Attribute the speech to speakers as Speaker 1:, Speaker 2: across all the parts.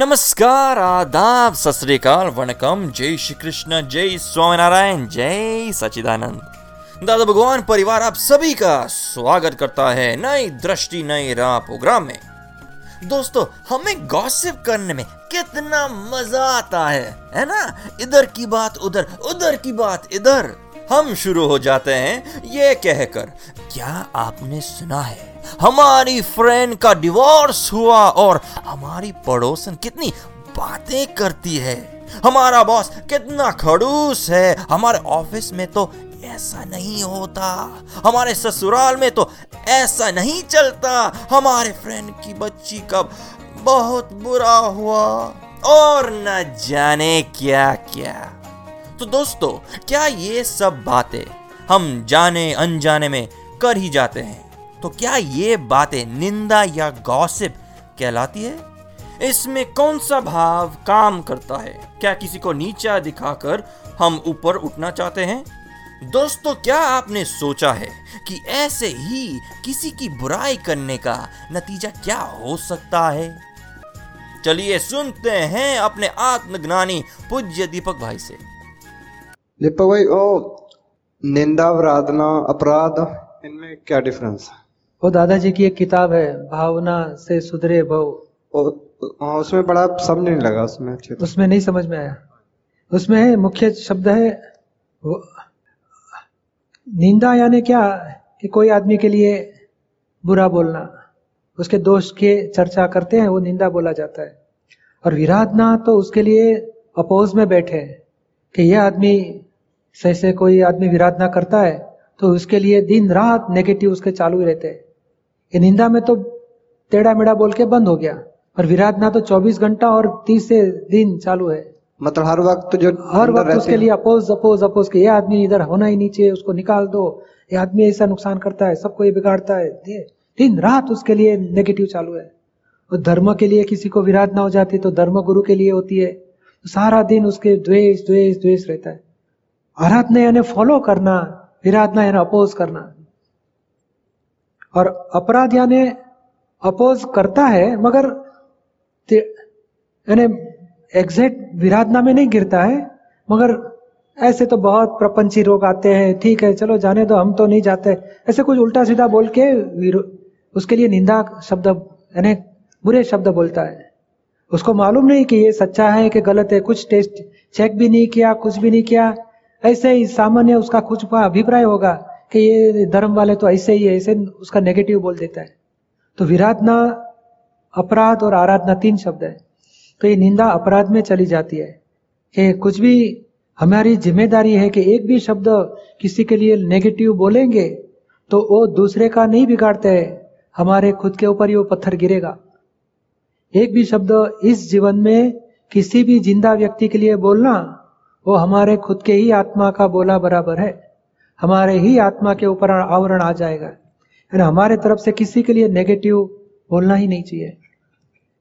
Speaker 1: नमस्कार, आदाब सत श्रीकाल वणकम। जय श्री कृष्ण जय स्वामीनारायण, जय सचिदानंद दादा भगवान, परिवार आप सभी का स्वागत करता है नई दृष्टि, नई राह प्रोग्राम में। दोस्तों, हमें गॉसिप करने में कितना मज़ा आता है है ना? इधर की बात उधर उधर की बात इधर। हम शुरू हो जाते हैं ये कहकर। क्या आपने सुना है? हमारी फ्रेंड का डिवोर्स हुआ और हमारी पड़ोसन कितनी बातें करती है। हमारा बॉस कितना खड़ूस है। हमारे ऑफ़िस में तो ऐसा नहीं होता। हमारे ससुराल में तो ऐसा नहीं चलता। हमारे फ्रेंड की बच्ची का बहुत बुरा हुआ। और न जाने क्या क्या तो दोस्तों, क्या ये सब बातें हम जाने अनजाने में कर ही जाते हैं? तो क्या ये बातें निंदा या गॉसिप कहलाती है? इसमें कौन सा भाव काम करता है? क्या किसी को नीचा दिखाकर हम ऊपर उठना चाहते हैं? दोस्तों, क्या आपने सोचा है कि ऐसे ही किसी की बुराई करने का नतीजा क्या हो सकता है? चलिए सुनते हैं अपने आत्मज्ञानी पूज्य दीपक भाई से।
Speaker 2: दीपक भाई ओ निंदा अपराधना अपराध। इनमें क्या डिफरेंस है
Speaker 3: वो दादाजी की एक किताब है भावना से सुधरे भव
Speaker 2: उसमें बड़ा सब नहीं लगा उसमें
Speaker 3: उसमें नहीं समझ में आया। उसमें मुख्य शब्द है निंदा यानी क्या? कि कोई आदमी के लिए बुरा बोलना। उसके दोष के चर्चा करते हैं वो निंदा बोला जाता है। और विराधना तो उसके लिए अपोज में बैठे कि यह आदमी सही से कोई आदमी विराधना करता है तो उसके लिए दिन रात नेगेटिव उसके चालू ही रहते हैं। ये निंदा में तो टेढ़ा मेढ़ा बोल के बंद हो गया और विराधना तो 24 घंटा और 30 से दिन चालू है।
Speaker 2: मतलब हर वक्त जो
Speaker 3: हर वक्त उसके लिए अपोज अपोज अपोज के ये आदमी इधर होना ही नहीं चाहिए उसको निकाल दो। ये आदमी ऐसा नुकसान करता है सबको ये बिगाड़ता है। दिन रात उसके लिए नेगेटिव चालू है। और धर्म के लिए किसी को विराधना हो जाती है तो धर्म गुरु के लिए होती है। तो सारा दिन उसके द्वेष द्वेष द्वेष रहता है। आराधना यानी फॉलो करना विराधना यानी अपोज करना। और अपराध यानी अपोज करता है, मगर यानी एग्जैक्ट विराधना में नहीं गिरता है, मगर ऐसे तो बहुत प्रपंची लोग आते हैं, ठीक है, चलो जाने दो, हम तो नहीं जाते। ऐसे कुछ उल्टा सीधा बोल के उसके लिए निंदा शब्द, यानी बुरे शब्द बोलता है। उसको मालूम नहीं कि ये सच्चा है कि गलत है, कुछ टेस्ट चेक भी नहीं किया, कुछ भी नहीं किया। ऐसे ही सामान्य उसका कुछ अभिप्राय होगा कि ये धर्म वाले तो ऐसे ही है, ऐसे उसका नेगेटिव बोल देता है। तो विराधना, अपराध और आराधना तीन शब्द है। तो ये निंदा अपराध में चली जाती है। कि कुछ भी हमारी ज़िम्मेदारी है कि एक भी शब्द किसी के लिए नेगेटिव बोलेंगे तो वो दूसरे का नहीं बिगाड़ते है। हमारे खुद के ऊपर ही वो पत्थर गिरेगा। एक भी शब्द इस जीवन में किसी भी ज़िंदा व्यक्ति के लिए बोलना वो हमारे खुद के ही आत्मा का बोला बराबर है। हमारे ही आत्मा के ऊपर आवरण आ जाएगा। यानी हमारे तरफ़ से किसी के लिए नेगेटिव बोलना ही नहीं चाहिए।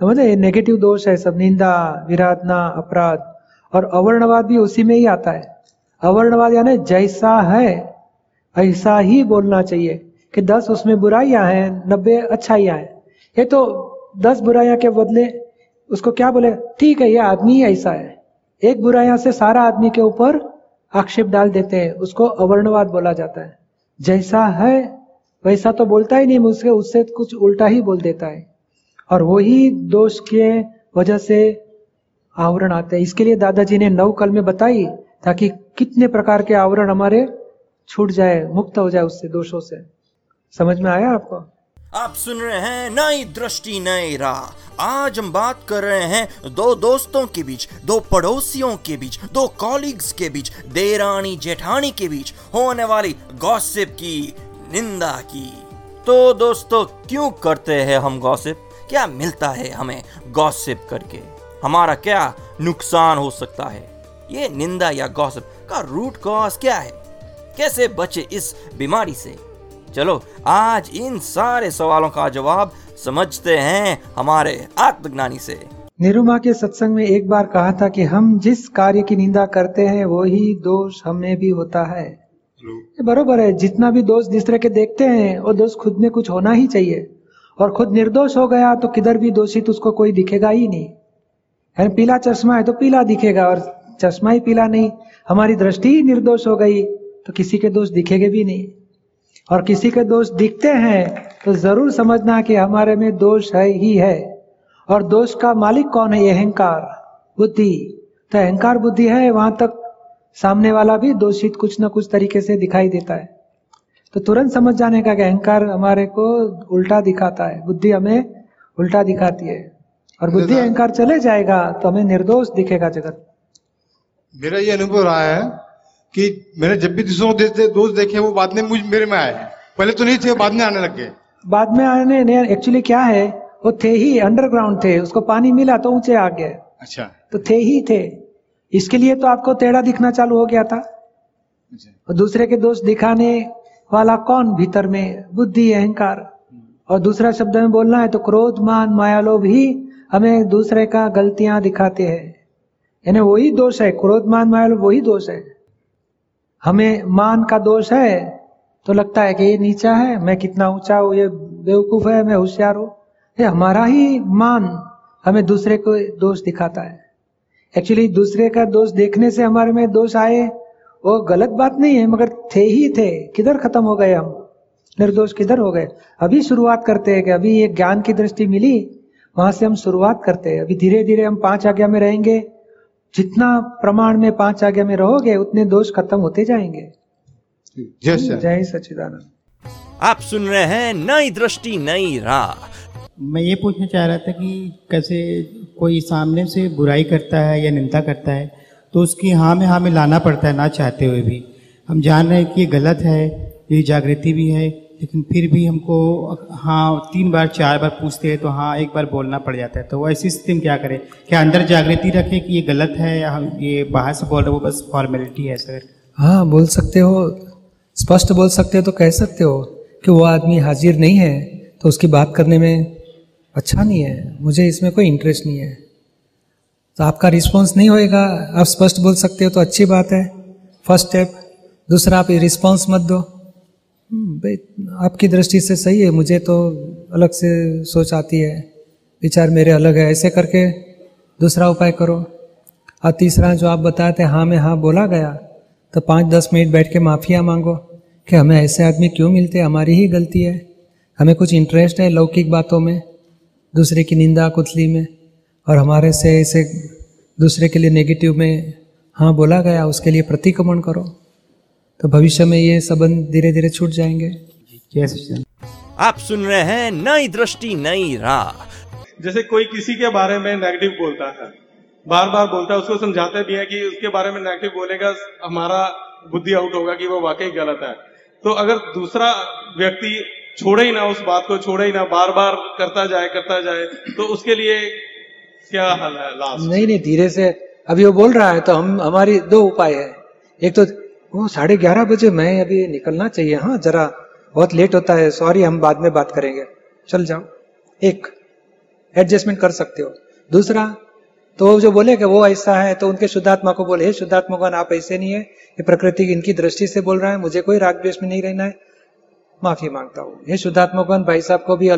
Speaker 3: समझे? ये नेगेटिव दोष है, सब निंदा, विराधना, अपराध। और अवर्णवाद भी उसी में ही आता है। अवर्णवाद यानी जैसा है, ऐसा ही बोलना चाहिए कि दस उसमें बुराइयाँ हैं, नब्बे अच्छाइयाँ हैं। ये तो दस बुराइयाँ के बदले उसको क्या बोले? ठीक है, ये आदमी ऐसा है। एक बुराइयाँ से सारा आदमी के ऊपर आक्षेप डाल देते हैं, उसको अवर्णवाद बोला जाता है। जैसा है, वैसा तो बोलता ही नहीं, उसके, उससे कुछ उल्टा ही बोल देता है। और वही दोष के वजह से आवरण आते हैं। इसके लिए दादाजी ने नव कल में बताई, ताकि कितने प्रकार के आवरण हमारे छूट जाए, मुक्त हो जाए उससे, दोषों से। समझ में आया आपको?
Speaker 1: आप सुन रहे हैं नई दृष्टि, नई राह। आज हम बात कर रहे हैं दो दोस्तों के बीच, दो पड़ोसियों के बीच, दो कॉलीग्स के बीच देरानी जेठानी के बीच होने वाली गॉसिप की निंदा की। तो दोस्तों, क्यों करते हैं हम गॉसिप क्या मिलता है हमें गॉसिप करके? हमारा क्या नुकसान हो सकता है? ये निंदा या गॉसिप का रूट कॉज क्या है? कैसे बचे इस बीमारी से? चलो आज इन सारे सवालों का जवाब समझते हैं हमारे आत्मज्ञानी से।
Speaker 3: निरुमा के सत्संग में एक बार कहा था कि हम जिस कार्य की निंदा करते हैं वही दोष हमें भी होता है। बरोबर है जितना भी दोष दूसरे के देखते हैं वो दोष खुद में कुछ होना ही चाहिए। और खुद निर्दोष हो गया तो किधर भी दोषित उसको कोई दिखेगा ही नहीं। है पीला चश्मा है तो पीला दिखेगा और चश्मा ही पीला नहीं हमारी दृष्टि ही निर्दोष हो गई तो किसी के दोष दिखेंगे भी नहीं। और किसी के दोष दिखते हैं तो ज़रूर समझना कि हमारे में दोष है ही है। और दोष का मालिक कौन है? अहंकार बुद्धि। तो अहंकार बुद्धि है वहाँ तक सामने वाला भी दोषित कुछ ना कुछ तरीके से दिखाई देता है। तो तुरंत समझ जाने का कि अहंकार हमारे को उल्टा दिखाता है। बुद्धि हमें उल्टा दिखाती है। और बुद्धि अहंकार चले जाएगा तो हमें निर्दोष दिखेगा जगत।
Speaker 4: मेरा ये अनुभव रहा है कि मैंने जब भी दूसरों दे- दोस्त देखे वो बाद में मुझ मेरे में आए। पहले तो नहीं थे बाद में आने लग गए।
Speaker 3: बाद में आने एक्चुअली क्या है वो थे ही अंडरग्राउंड थे उसको पानी मिला तो ऊँचे आ गए।
Speaker 4: अच्छा।
Speaker 3: तो थे ही थे। इसके लिए तो आपको टेढ़ा दिखना चालू हो गया था।
Speaker 4: अच्छा।
Speaker 3: और दूसरे के दोष दिखाने वाला कौन भीतर में? बुद्धि अहंकार। और दूसरा शब्द में बोलना है तो क्रोध मान माया लोभ ही हमें दूसरे का गलतियाँ दिखाते हैं। यानी वही दोष है क्रोध मान माया लोभ वही दोष है। हमें मान का दोष है तो लगता है कि ये नीचा है, मैं कितना ऊँचा हूँ, ये बेवकूफ़ है, मैं होशियार हूँ। ये हमारा ही मान हमें दूसरे को दोष दिखाता है। एक्चुअली दूसरे का दोष देखने से हमारे में दोष आए, वो गलत बात नहीं है, मगर थे ही थे। किधर खत्म हो गए हम? निर्दोष किधर हो गए? अभी शुरुआत करते हैं कि अभी ये ज्ञान की दृष्टि मिली, वहाँ से हम शुरुआत करते हैं। अभी धीरे धीरे हम पाँच आज्ञा में रहेंगे जितना प्रमाण में पाँच आज्ञा में रहोगे उतने दोष खत्म होते जाएँगे।
Speaker 4: जय सर
Speaker 3: जय सच्चिदानंद।
Speaker 1: आप सुन रहे हैं नई दृष्टि नई राह।
Speaker 5: मैं ये पूछना चाह रहा था कि कैसे कोई सामने से बुराई करता है या निंदा करता है तो उसकी हाँ में हाँ में लाना पड़ता है ना चाहते हुए भी। हम जान रहे हैं कि ये गलत है ये जागृति भी है लेकिन फिर भी हमको हाँ तीन बार, चार बार पूछते हैं तो हाँ एक बार बोलना पड़ जाता है। तो ऐसी स्थिति में क्या करें? क्या अंदर जागृति रखें कि ये गलत है या हम ये बाहर से बोल रहे हो बस फॉर्मेलिटी है सर
Speaker 3: हाँ बोल सकते हो, स्पष्ट बोल सकते हो तो कह सकते हो कि वो आदमी हाजिर नहीं है तो उसकी बात करने में अच्छा नहीं है, मुझे इसमें कोई इंटरेस्ट नहीं है। तो आपका रिस्पॉन्स नहीं होएगा, आप स्पष्ट बोल सकते हो तो अच्छी बात है। फ़र्स्ट स्टेप दूसरा आप रिस्पॉन्स मत दो। आपकी दृष्टि से सही है, मुझे तो अलग से सोच आती है, विचार मेरे अलग है, ऐसे करके दूसरा उपाय करो। और तीसरा, जो आप बताए थे हाँ में हाँ बोला गया तो पाँच दस मिनट बैठ के माफिया मांगो कि हमें ऐसे आदमी क्यों मिलते हमारी ही गलती है। हमें कुछ इंटरेस्ट है लौकिक बातों में, दूसरे की निंदा कुतली में, और हमारे से ऐसे दूसरे के लिए नेगेटिव में हाँ बोला गया, उसके लिए प्रतिक्रमण करो। तो भविष्य में ये संबंध धीरे धीरे छूट जाएँगे।
Speaker 1: आप सुन रहे हैं नई दृष्टि नई राह।
Speaker 6: जैसे कोई किसी के बारे में नेगेटिव बोलता है बार बार बोलता है उसको समझाते भी है कि उसके बारे में नेगेटिव बोलेगा हमारा बुद्धि आउट होगा कि वो वाकई गलत है। तो अगर दूसरा व्यक्ति छोड़े ही ना उस बात को छोड़े ही ना बार बार करता जाए करता जाए तो उसके लिए क्या हल है लास्ट
Speaker 3: नहीं नहीं धीरे से अभी वो बोल रहा है तो हम हमारी दो उपाय है। एक तो वो साढ़े ग्यारह बजे मैं अभी निकलना चाहिए। हाँ जरा बहुत लेट होता है। सॉरी हम बाद में बात करेंगे। चल जाओ। एक एडजस्टमेंट कर सकते हो। दूसरा तो जो बोले कि वो ऐसा है तो उनके शुद्धात्मा को बोले, हे शुद्धात्मा भगवान आप ऐसे नहीं है। ये प्रकृति इनकी दृष्टि से बोल रहा है। मुझे कोई राग द्वेष में नहीं रहना है। माफ़ी माँगता हूँ। हे शुद्धात्मा भगवान भाई साहब को भी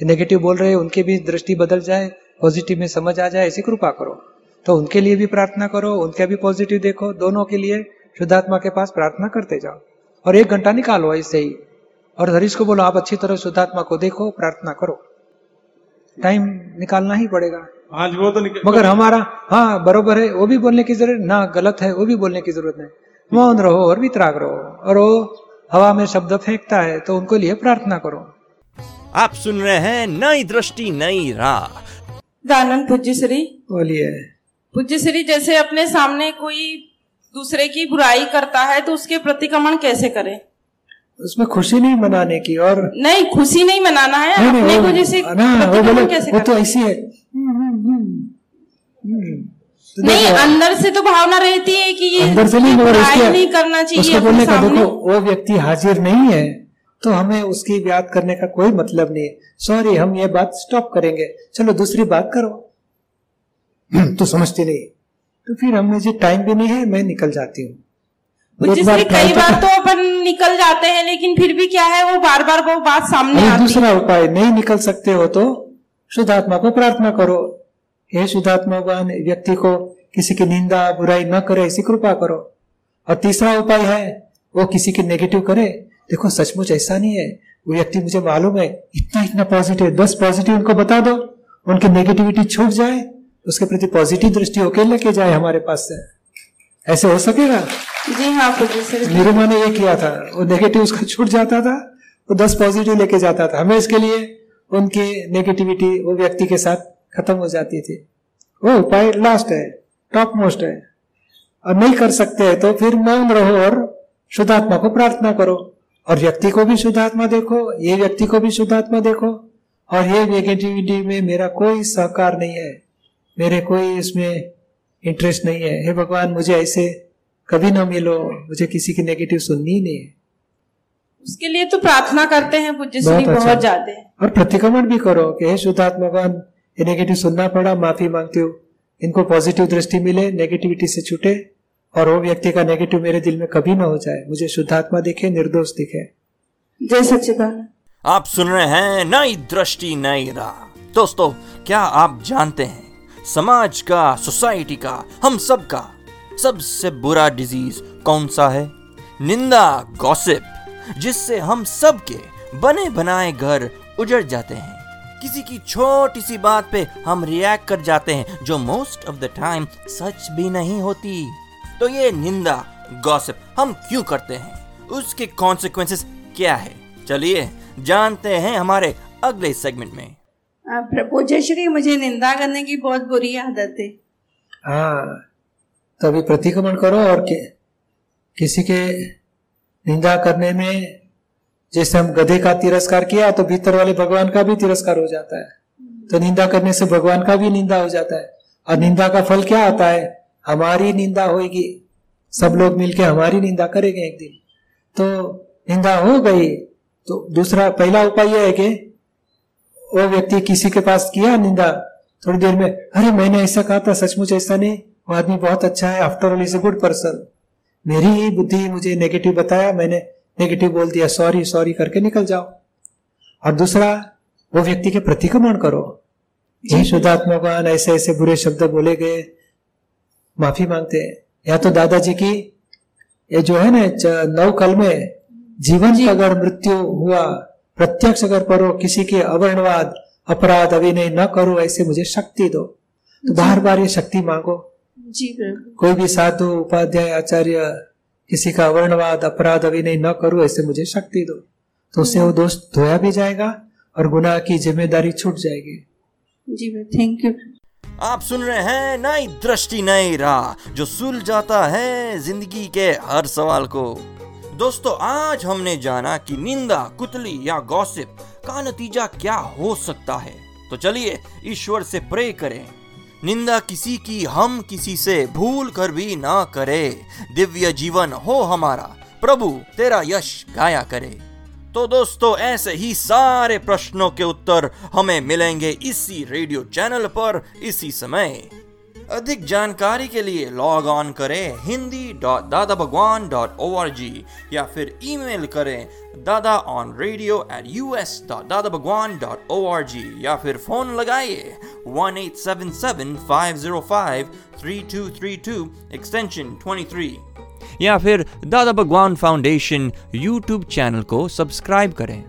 Speaker 3: नेगेटिव बोल रहे हैं। उनकी भी दृष्टि बदल जाए पॉजिटिव में समझ आ जाए। ऐसी कृपा करो। तो उनके लिए भी प्रार्थना करो, उनके भी पॉजिटिव देखो। दोनों के लिए शुद्धात्मा के पास प्रार्थना करते जाओ और एक घंटा निकालो ऐसे ही। और हरीश को बोलो आप अच्छी तरह शुद्धात्मा को देखो प्रार्थना करो। टाइम निकालना ही पड़ेगा।
Speaker 6: हाँ जी वो तो निकल
Speaker 3: मगर हमारा हाँ बरोबर है वो भी बोलने की ज़रूरत ना गलत है वो भी बोलने की ज़रूरत नहीं। मौन रहो और वितराग रहो। और वो हवा में शब्द फेंकता है तो उनको लिए प्रार्थना करो।
Speaker 1: आप सुन रहे हैं नई दृष्टि नई राह।
Speaker 7: दानंद पूज्य श्री
Speaker 3: बोलिए।
Speaker 7: पूज्य श्री जैसे अपने सामने कोई दूसरे की बुराई करता है तो उसके प्रतिक्रमण कैसे करें?
Speaker 3: उसमें खुशी नहीं मनाने की और
Speaker 7: नहीं खुशी नहीं मनाना है
Speaker 3: नहीं, नहीं,
Speaker 7: अपने
Speaker 3: वो-
Speaker 7: को जैसे
Speaker 3: वो बोले
Speaker 7: प्रतिक्रमण कैसे
Speaker 3: वो तो ऐसी है। तो
Speaker 7: नहीं अंदर से तो भावना रहती है कि ये
Speaker 3: अंदर से नहीं मगर
Speaker 7: नहीं करना चाहिए
Speaker 3: उसको बोलने का देखो वो व्यक्ति हाजिर नहीं है तो हमें उसकी याद करने का कोई मतलब नहीं है। सॉरी हम ये बात स्टॉप करेंगे। चलो दूसरी बात करो। तो समझती नहीं। तो फिर हमें जो टाइम भी नहीं है मैं निकल जाती हूँ।
Speaker 7: कई बार तो अपन निकल जाते हैं लेकिन फिर भी क्या है वो बार बार वो बात सामने आती है।
Speaker 3: दूसरा उपाय नहीं निकल सकते हो तो शुद्धात्मा को प्रार्थना करो। हे शुद्धात्मा भगवान व्यक्ति को किसी की निंदा बुराई न करे ऐसी कृपा करो। और तीसरा उपाय है वो किसी की नेगेटिव करे। देखो सचमुच ऐसा नहीं है। वो व्यक्ति मुझे मालूम है इतना इतना पॉजिटिव दस पॉजिटिव उनको बता दो उनकी नेगेटिविटी छूट जाए। उसके प्रति पॉजिटिव दृष्टि होके लेके जाए हमारे पास से। ऐसे हो सकेगा?
Speaker 7: जी हाँ
Speaker 3: निरुमा ने ये किया था। वो नेगेटिव उसका छूट जाता था वो दस पॉजिटिव लेके जाता था। हमें इसके लिए उनकी नेगेटिविटी वो व्यक्ति के साथ खत्म हो जाती थी। वो उपाय लास्ट है टॉप मोस्ट है। और नहीं कर सकते है तो फिर मौन रहो और शुद्धात्मा को प्रार्थना करो। और व्यक्ति को भी शुद्धात्मा देखो ये व्यक्ति को भी शुद्धात्मा देखो। और ये नेगेटिविटी में मेरा कोई सहकार नहीं है। मेरे कोई इसमें इंटरेस्ट नहीं है। हे भगवान मुझे ऐसे कभी ना मिलो। मुझे किसी की नेगेटिव सुननी ही नहीं है।
Speaker 7: उसके लिए तो प्रार्थना करते हैं पूज्य
Speaker 3: बहुत अच्छा।
Speaker 7: बहुत ज़्यादा
Speaker 3: और प्रतिक्रमण भी करो कि हे शुद्धात्मा भगवान ये नेगेटिव सुनना पड़ा माफ़ी मांगती हूँ। इनको पॉजिटिव दृष्टि मिले नेगेटिविटी से छूटे और वो व्यक्ति का नेगेटिव मेरे दिल में कभी ना हो जाए। मुझे शुद्धात्मा दिखे निर्दोष दिखे।
Speaker 7: जय सच्चिदानंद।
Speaker 1: आप सुन रहे हैं नई दृष्टि नई राह। दोस्तों क्या आप जानते हैं समाज का सोसाइटी का, हम सब का। सबसे बुरा डिज़ीज़ कौन सा है? निंदा गॉसिप जिससे हम सब के बने बनाए घर उजड़ जाते हैं। किसी की छोटी सी बात पे हम रिएक्ट कर जाते हैं, जो मोस्ट ऑफ़ द टाइम सच भी नहीं होती। तो ये निंदा गॉसिप हम क्यों करते हैं? उसके कॉन्सिक्वेंसेस क्या है? चलिए, जानते हैं हमारे अगले सेगमेंट में।
Speaker 8: पूज्य श्री मुझे निंदा करने की बहुत बुरी आदत है।
Speaker 3: हाँ तो अभी प्रतिक्रमण करो और कि, किसी के निंदा करने में जैसे हम गधे का तिरस्कार किया तो भीतर वाले भगवान का भी तिरस्कार हो जाता है। तो निंदा करने से भगवान का भी निंदा हो जाता है। और निंदा का फल क्या आता है? हमारी निंदा होगी सब लोग मिलके हमारी निंदा करेंगे एक दिन। तो निंदा हो गई। तो दूसरा पहला उपाय यह है कि वो व्यक्ति किसी के पास किया निंदा थोड़ी देर में अरे मैंने ऐसा कहा था सचमुच ऐसा नहीं। वो आदमी बहुत अच्छा है after all is a good person मेरी ही बुद्धि मुझे नेगेटिव बताया मैंने नेगेटिव बोल दिया सॉरी सॉरी करके निकल जाओ। और दूसरा वो व्यक्ति के प्रतिक्रमण करो। ये शुद्धात्मा भगवान ऐसे ऐसे बुरे शब्द बोले गए माफ़ी मांगते हैं। या तो दादाजी की ये जो है ना च- नौ कल में जीवन जी। अगर मृत्यु हुआ प्रत्यक्ष अगर करो किसी के अवर्णवाद अपराध अभिनय न करो ऐसे मुझे शक्ति दो। तो बार बार ये शक्ति मांगो।
Speaker 8: जी
Speaker 3: कोई भी साधु उपाध्याय आचार्य किसी का अवर्णवाद अपराध अभिनय न करो ऐसे मुझे शक्ति दो। तो उससे वो दोष धोया भी जाएगा और गुनाह की ज़िम्मेदारी छूट जाएगी।
Speaker 8: जी थैंक यू
Speaker 1: आप सुन रहे हैं नई दृष्टि नई राह जो सुल जाता है ज़िंदगी के हर सवाल को। दोस्तों, आज हमने जाना कि निंदा, कुतली या गॉसिप का नतीजा क्या हो सकता है। तो चलिए ईश्वर से प्रे करें। निंदा किसी की, हम किसी से भूल कर भी ना करे। दिव्य जीवन हो हमारा, प्रभु तेरा यश गाया करे। तो दोस्तों, ऐसे ही सारे प्रश्नों के उत्तर हमें मिलेंगे इसी रेडियो चैनल पर, इसी समय। अधिक जानकारी के लिए लॉग ऑन करें Hindi dot Dada Bhagwan dot O R G या फिर ईमेल करें Dada on radio at U S dot Dada Bhagwan dot O R G या फिर फ़ोन लगाइए one eight seven seven five zero five three two three two extension twenty three या फिर Dada Bhagwan foundation YouTube channel को subscribe करें।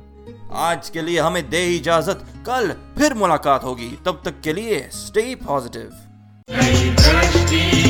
Speaker 1: आज के लिए हमें दे इजाज़त, कल फिर मुलाकात होगी। तब तक के लिए स्टे पॉजिटिव
Speaker 9: नई